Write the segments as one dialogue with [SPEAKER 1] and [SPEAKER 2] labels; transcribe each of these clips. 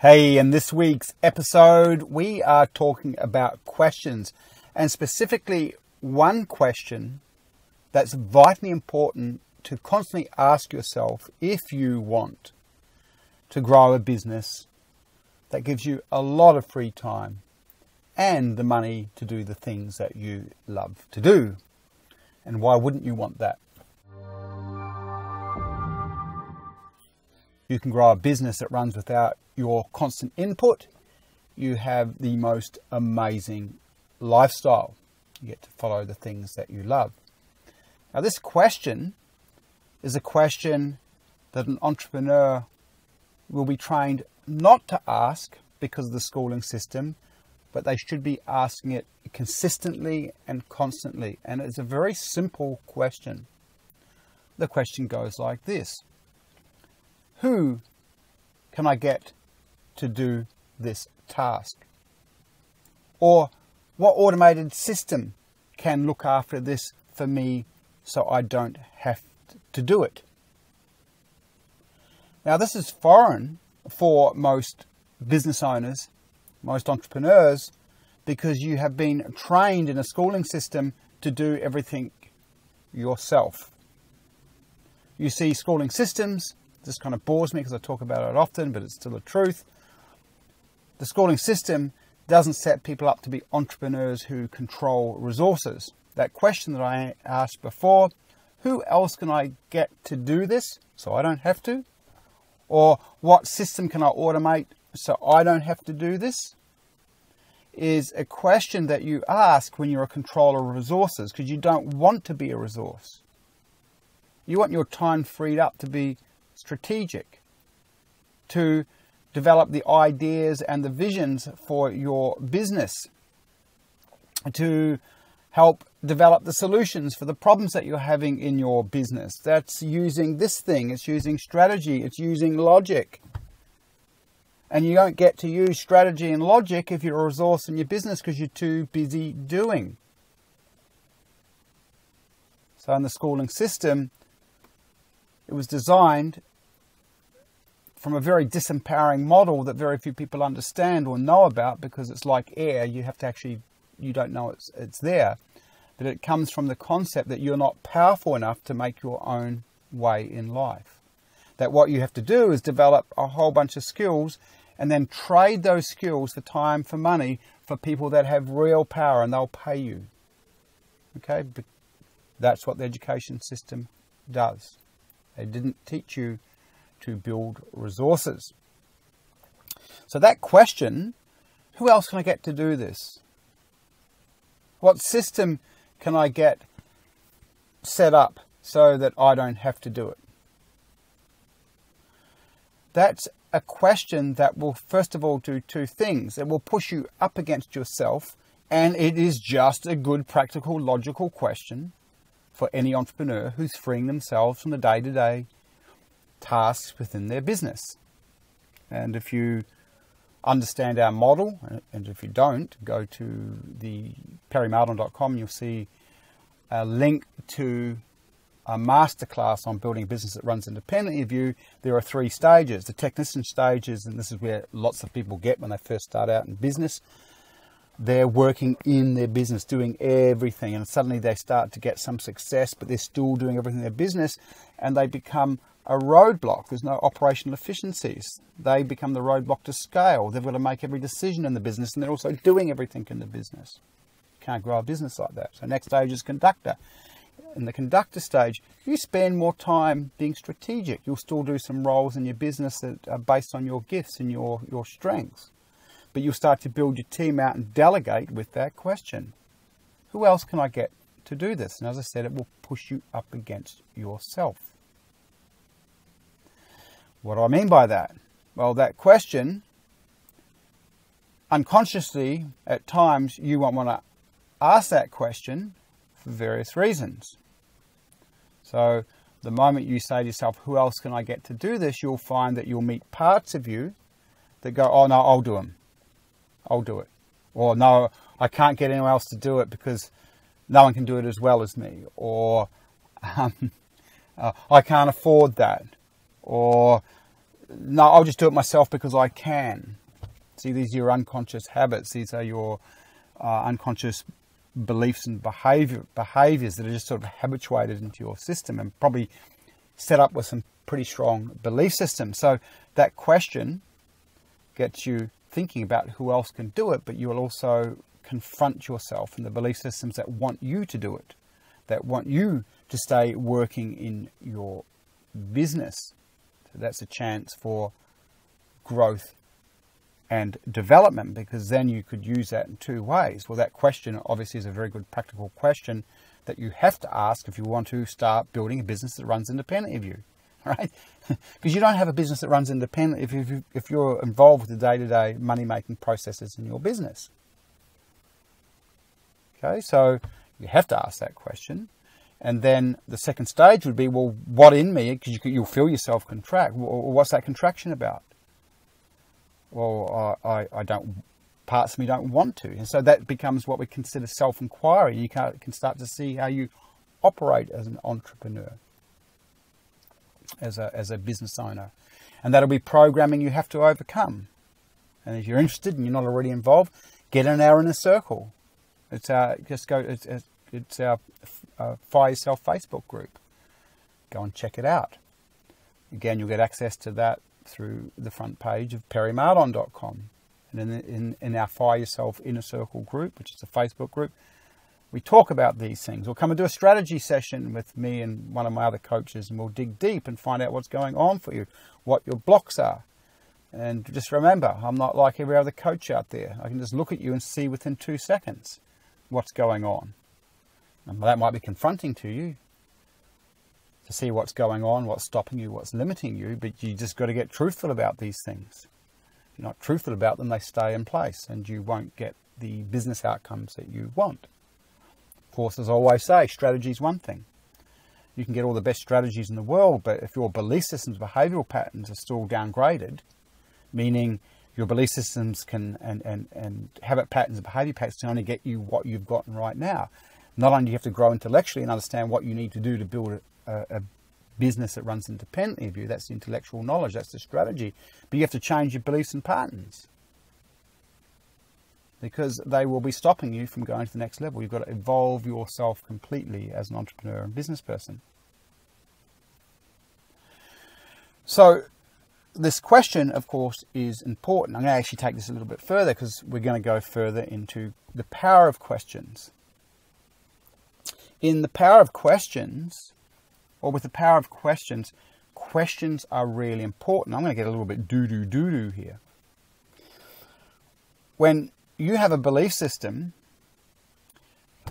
[SPEAKER 1] Hey, in this week's episode, we are talking about questions and specifically one question that's vitally important to constantly ask yourself if you want to grow a business that gives you a lot of free time and the money to do the things that you love to do. And why wouldn't you want that? You can grow a business that runs without your constant input. You have the most amazing lifestyle. You get to follow the things that you love. Now, this question is a question that an entrepreneur will be trained not to ask because of the schooling system, but they should be asking it consistently and constantly. And it's a very simple question. The question goes like this who can I get to do this task? Or what automated system can look after this for me so I don't have to do it? Now, this is foreign for most business owners, most entrepreneurs, because you have been trained in a schooling system to do everything yourself. You see schooling systems this kind of bores me because I talk about it often, but it's still the truth. The schooling system doesn't set people up to be entrepreneurs who control resources. That question that I asked before who else can I get to do this so I don't have to? Or what system can I automate so I don't have to do this? Is a question that you ask when you're a controller of resources because you don't want to be a resource. You want your time freed up to be strategic, to develop the ideas and the visions for your business, to help develop the solutions for the problems that you're having in your business. That's using this thing, it's using strategy, it's using logic. And you don't get to use strategy and logic if you're a resource in your business because you're too busy doing. So, in the schooling system, it was designed from a very disempowering model that very few people understand or know about because it's like air. You have to actually, you don't know it's, it's there. But it comes from the concept that you're not powerful enough to make your own way in life. That what you have to do is develop a whole bunch of skills and then trade those skills for time, for money, for people that have real power and they'll pay you. Okay? But that's what the education system does. They didn't teach you to build resources. So, that question who else can I get to do this? What system can I get set up so that I don't have to do it? That's a question that will, first of all, do two things. It will push you up against yourself, and it is just a good, practical, logical question for any entrepreneur who's freeing themselves from the day to day tasks within their business. And if you understand our model, and if you don't, go to the perrymardon.com, you'll see a link to a masterclass on building a business that runs independently of you. There are three stages. The technician stages, and this is where lots of people get when they first start out in business. They're working in their business, doing everything, and suddenly they start to get some success, but they're still doing everything in their business, and they become a roadblock. There's no operational efficiencies. They become the roadblock to scale. They've got to make every decision in the business and they're also doing everything in the business. Can't grow a business like that. So, next stage is conductor. In the conductor stage, you spend more time being strategic. You'll still do some roles in your business that are based on your gifts and your, your strengths. But you'll start to build your team out and delegate with that question Who else can I get to do this? And as I said, it will push you up against yourself. What do I mean by that? Well, that question, unconsciously, at times, you won't want to ask that question for various reasons. So, the moment you say to yourself, Who else can I get to do this? you'll find that you'll meet parts of you that go, Oh, no, I'll do them. I'll do it. Or, No, I can't get anyone else to do it because no one can do it as well as me. Or, um, uh, I can't afford that or no, I'll just do it myself because I can. See, these are your unconscious habits. These are your uh, unconscious beliefs and behavior behaviors that are just sort of habituated into your system and probably set up with some pretty strong belief systems. So that question gets you thinking about who else can do it, but you will also confront yourself and the belief systems that want you to do it, that want you to stay working in your business. So that's a chance for growth and development because then you could use that in two ways. Well, that question obviously is a very good practical question that you have to ask if you want to start building a business that runs independently of you, right? because you don't have a business that runs independently if, you, if you're involved with the day-to-day money-making processes in your business. Okay, so you have to ask that question. And then the second stage would be, well, what in me? Because you, will feel yourself contract. Well, what's that contraction about? Well, I, I, don't, parts of me don't want to. And so that becomes what we consider self inquiry. You can start to see how you operate as an entrepreneur, as a, as a business owner. And that'll be programming you have to overcome. And if you're interested and you're not already involved, get an hour in a circle. It's our, just go, it's, it's our uh, Fire Yourself Facebook group. Go and check it out. Again, you'll get access to that through the front page of perrymardon.com. And in, in, in our Fire Yourself Inner Circle group, which is a Facebook group, we talk about these things. We'll come and do a strategy session with me and one of my other coaches, and we'll dig deep and find out what's going on for you, what your blocks are. And just remember, I'm not like every other coach out there. I can just look at you and see within two seconds what's going on. And that might be confronting to you to see what's going on, what's stopping you, what's limiting you, but you just got to get truthful about these things. If you're not truthful about them, they stay in place and you won't get the business outcomes that you want. Course, as I always say, strategy is one thing. You can get all the best strategies in the world, but if your belief systems, behavioral patterns are still downgraded, meaning your belief systems can and, and, and habit patterns and behavior patterns can only get you what you've gotten right now not only do you have to grow intellectually and understand what you need to do to build a, a business that runs independently of you, that's the intellectual knowledge, that's the strategy, but you have to change your beliefs and patterns because they will be stopping you from going to the next level. You've got to evolve yourself completely as an entrepreneur and business person. So, this question, of course, is important. I'm going to actually take this a little bit further because we're going to go further into the power of questions in the power of questions, or with the power of questions, questions are really important. I'm going to get a little bit doo doo doo doo here. When you have a belief system,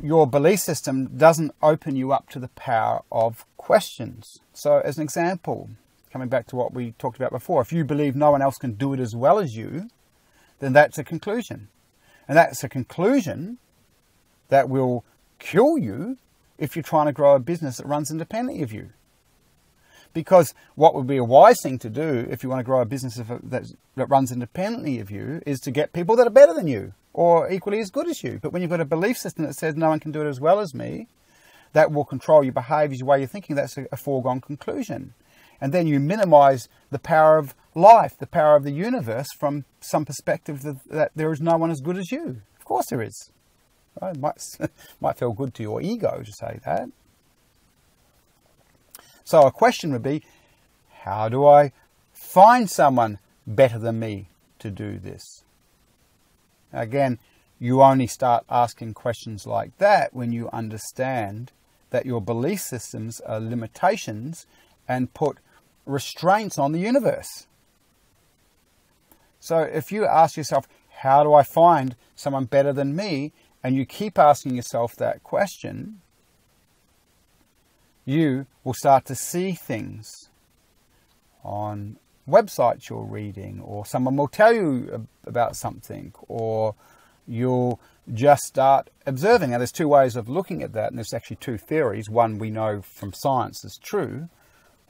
[SPEAKER 1] your belief system doesn't open you up to the power of questions. So, as an example, coming back to what we talked about before, if you believe no one else can do it as well as you, then that's a conclusion. And that's a conclusion that will kill you if you're trying to grow a business that runs independently of you. Because what would be a wise thing to do if you want to grow a business that, runs independently of you is to get people that are better than you or equally as good as you. But when you've got a belief system that says no one can do it as well as me, that will control your behaviors, your way you're thinking. That's a, a foregone conclusion. And then you minimize the power of life, the power of the universe from some perspective that, that there is no one as good as you. Of course there is. Right? It might, might feel good to your ego to say that. So a question would be, how do I find someone better than me to do this? Again, you only start asking questions like that when you understand that your belief systems are limitations and put restraints on the universe. So if you ask yourself, how do I find someone better than me? and you keep asking yourself that question, you will start to see things on websites you're reading, or someone will tell you about something, or you'll just start observing. Now, there's two ways of looking at that, and there's actually two theories. One we know from science is true,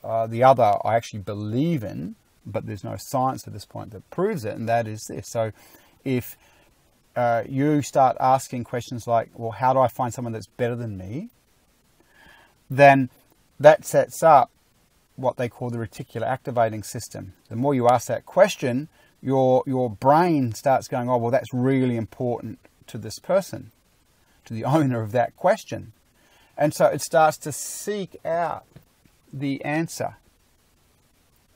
[SPEAKER 1] uh, the other I actually believe in, but there's no science at this point that proves it, and that is this. So, if uh, you start asking questions like, well, how do I find someone that's better than me? Then that sets up what they call the reticular activating system. The more you ask that question, your your brain starts going, oh well, that's really important to this person, to the owner of that question, and so it starts to seek out the answer.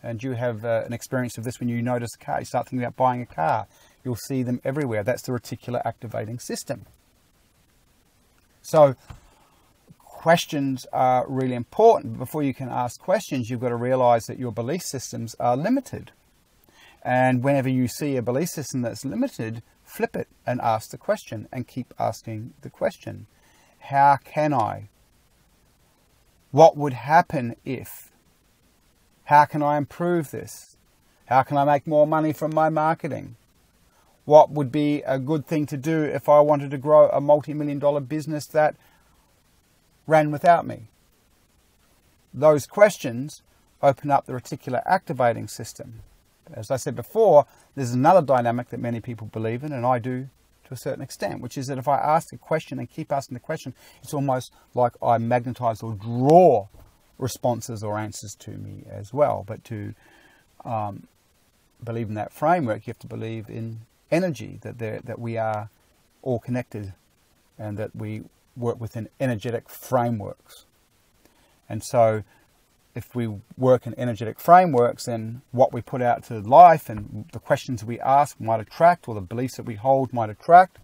[SPEAKER 1] And you have uh, an experience of this when you notice a car. You start thinking about buying a car. You'll see them everywhere. That's the reticular activating system. So questions are really important. Before you can ask questions, you've got to realize that your belief systems are limited. And whenever you see a belief system that's limited, flip it and ask the question and keep asking the question. How can I? What would happen if? How can I improve this? How can I make more money from my marketing? What would be a good thing to do if I wanted to grow a multi million dollar business that ran without me? Those questions open up the reticular activating system as I said before, there's another dynamic that many people believe in, and I do to a certain extent, which is that if I ask a question and keep asking the question, it's almost like I magnetize or draw responses or answers to me as well. But to um, believe in that framework, you have to believe in energy, that, that we are all connected and that we work within energetic frameworks. And so if we work in energetic frameworks, then what we put out to life and the questions we ask might attract, or the beliefs that we hold might attract,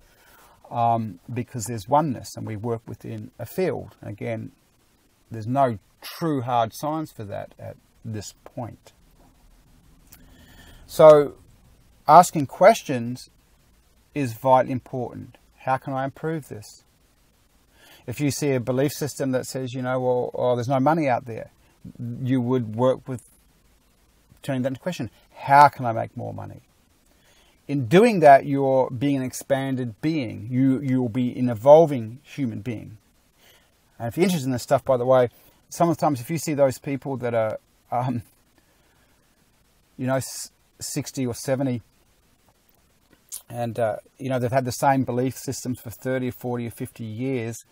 [SPEAKER 1] um, because there's oneness and we work within a field. Again, there's no true hard science for that at this point. So, asking questions is vitally important. How can I improve this? If you see a belief system that says, you know, well, oh, there's no money out there, you would work with turning that into question. How can I make more money? In doing that, you're being an expanded being. You you'll be an evolving human being. And if you're interested in this stuff, by the way, sometimes if you see those people that are, um, you know, 60 or 70, and uh, you know they've had the same belief systems for 30 or 40 or 50 years,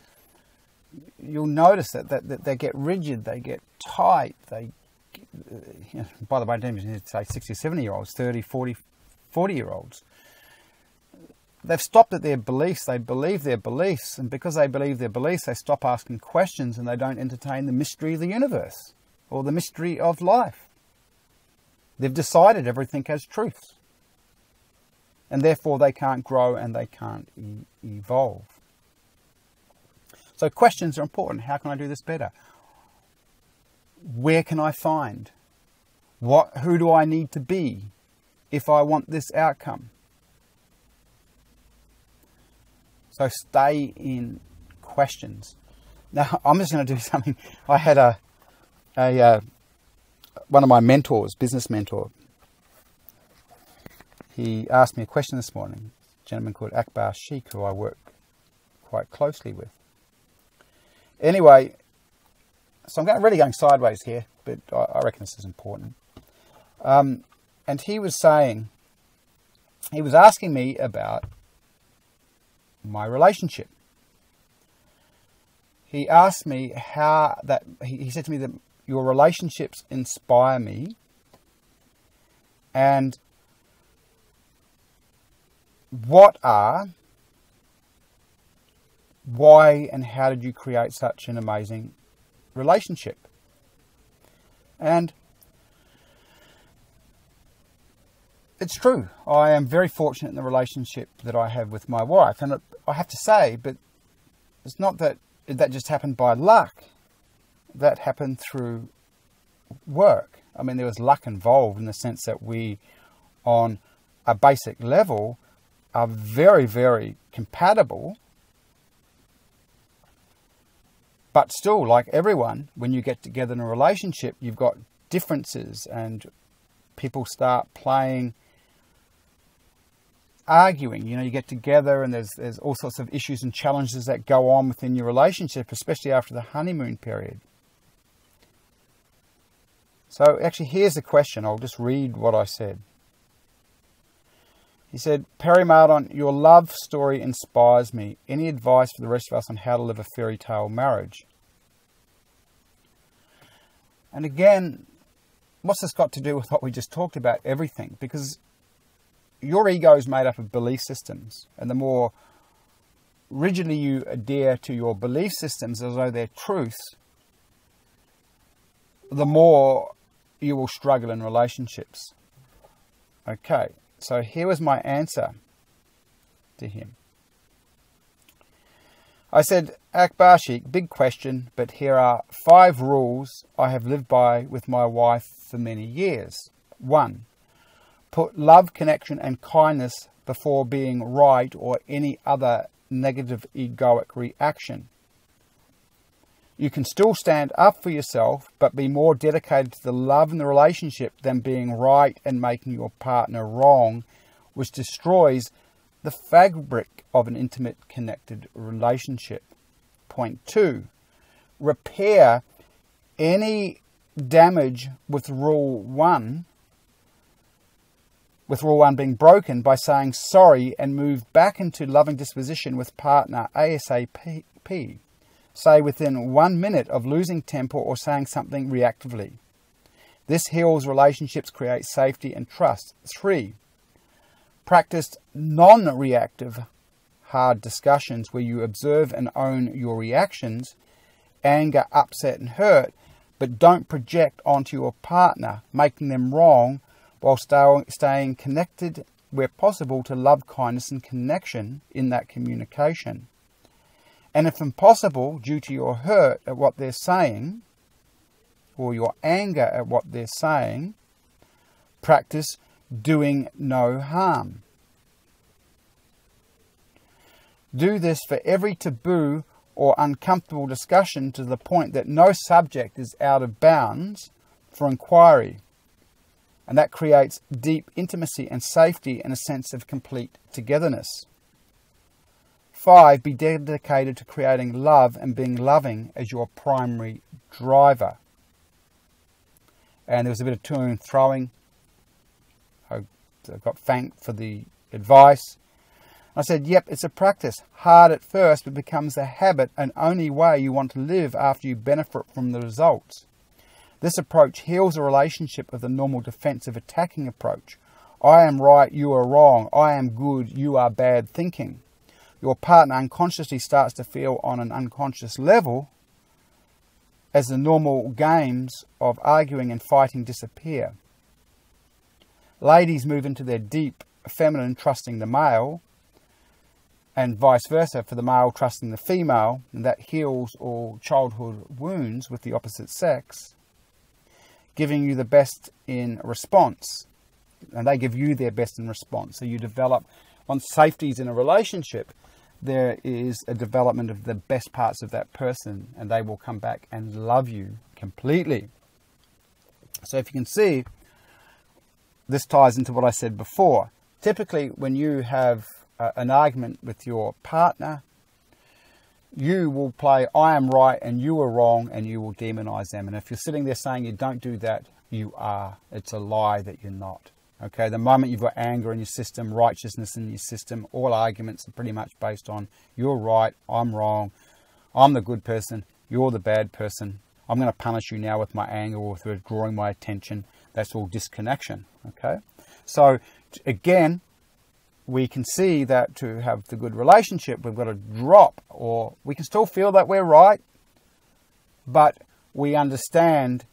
[SPEAKER 1] you'll notice that, that, that they get rigid, they get tight, they, you know, by the way, I don't even say 60, 70 year olds, 30, 40, 40 year olds. They've stopped at their beliefs, they believe their beliefs, and because they believe their beliefs, they stop asking questions and they don't entertain the mystery of the universe or the mystery of life. They've decided everything has truths. And therefore, they can't grow and they can't e- evolve. So questions are important. How can I do this better? Where can I find? What, who do I need to be if I want this outcome? So stay in questions. Now I'm just going to do something. I had a, a uh, one of my mentors, business mentor. He asked me a question this morning. A gentleman called Akbar Sheikh, who I work quite closely with. Anyway, so I'm really going sideways here, but I, reckon this is important. Um, and he was saying, he was asking me about my relationship. He asked me how that, he, he said to me that your relationships inspire me. And what are why and how did you create such an amazing relationship? And it's true. I am very fortunate in the relationship that I have with my wife. And I have to say, but it's not that that just happened by luck. That happened through work. I mean, there was luck involved in the sense that we, on a basic level, are very, very compatible But still, like everyone, when you get together in a relationship, you've got differences and people start playing arguing. You know, you get together and there's there's all sorts of issues and challenges that go on within your relationship, especially after the honeymoon period. So actually here's the question. I'll just read what I said. He said, Perry Mardon, your love story inspires me. Any advice for the rest of us on how to live a fairy tale marriage? And again, what's this got to do with what we just talked about? Everything. Because your ego is made up of belief systems. And the more rigidly you adhere to your belief systems as though they're truths, the more you will struggle in relationships. Okay, so here was my answer to him. I said, Akbar Sheikh, big question, but here are five rules I have lived by with my wife for many years. One, put love, connection, and kindness before being right or any other negative egoic reaction. You can still stand up for yourself, but be more dedicated to the love and the relationship than being right and making your partner wrong, which destroys the fabric of an intimate, connected relationship. Point two, repair any damage with rule one, with rule one being broken by saying sorry and move back into loving disposition with partner ASAP. Say within one minute of losing temper or saying something reactively. This heals relationships, creates safety and trust. Three, practice non reactive hard discussions where you observe and own your reactions, anger, upset, and hurt, but don't project onto your partner, making them wrong while staying connected where possible to love, kindness, and connection in that communication. And if impossible, due to your hurt at what they're saying, or your anger at what they're saying, practice doing no harm. Do this for every taboo or uncomfortable discussion to the point that no subject is out of bounds for inquiry. And that creates deep intimacy and safety and a sense of complete togetherness. Five, be dedicated to creating love and being loving as your primary driver. And there was a bit of to and throwing I got thanked for the advice. I said, Yep, it's a practice. Hard at first, but becomes a habit and only way you want to live after you benefit from the results. This approach heals a relationship of the normal defensive attacking approach. I am right, you are wrong. I am good, you are bad thinking. Your partner unconsciously starts to feel on an unconscious level as the normal games of arguing and fighting disappear. Ladies move into their deep feminine, trusting the male, and vice versa for the male trusting the female, and that heals all childhood wounds with the opposite sex, giving you the best in response. And they give you their best in response. So you develop, once safety is in a relationship, there is a development of the best parts of that person, and they will come back and love you completely. So if you can see, this ties into what I said before. Typically, when you have uh, an argument with your partner, you will play I am right and you are wrong and you will demonize them. And if you're sitting there saying you don't do that, you are. It's a lie that you're not. Okay, the moment you've got anger in your system, righteousness in your system, all arguments are pretty much based on you're right, I'm wrong, I'm the good person, you're the bad person. I'm going to punish you now with my anger or with withdrawing my attention. That's all disconnection. Okay, so again, we can see that to have the good relationship, we've got to drop, or we can still feel that we're right, but we understand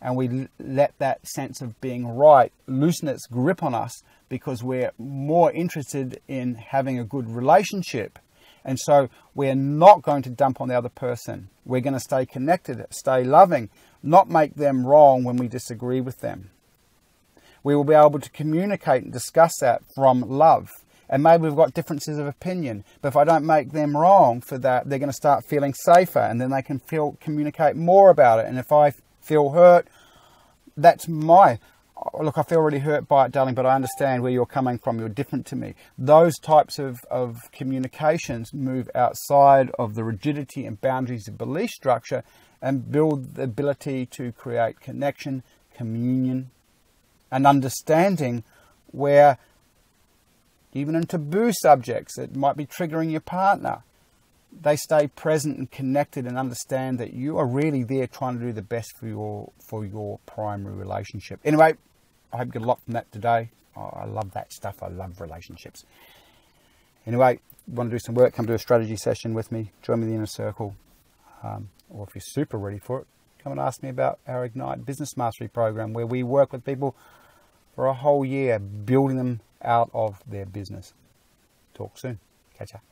[SPEAKER 1] and we let that sense of being right loosen its grip on us because we're more interested in having a good relationship. And so we're not going to dump on the other person. We're going to stay connected, stay loving, not make them wrong when we disagree with them we will be able to communicate and discuss that from love. And maybe we've got differences of opinion, but if I don't make them wrong for that, they're going to start feeling safer and then they can feel communicate more about it. And if I feel hurt, that's my oh, look, I feel really hurt by it, darling, but I understand where you're coming from. You're different to me. Those types of, of communications move outside of the rigidity and boundaries of belief structure and build the ability to create connection, communion, and understanding where even in taboo subjects it might be triggering your partner they stay present and connected and understand that you are really there trying to do the best for your for your primary relationship. Anyway, I hope you get a lot from that today. I love that stuff. I love relationships. Anyway, want to do some work, come to a strategy session with me. Join me in the inner circle. Um, or if you're super ready for it, come and ask me about our Ignite Business Mastery program, where we work with people for a whole year, building them out of their business. Talk soon. Catch ya.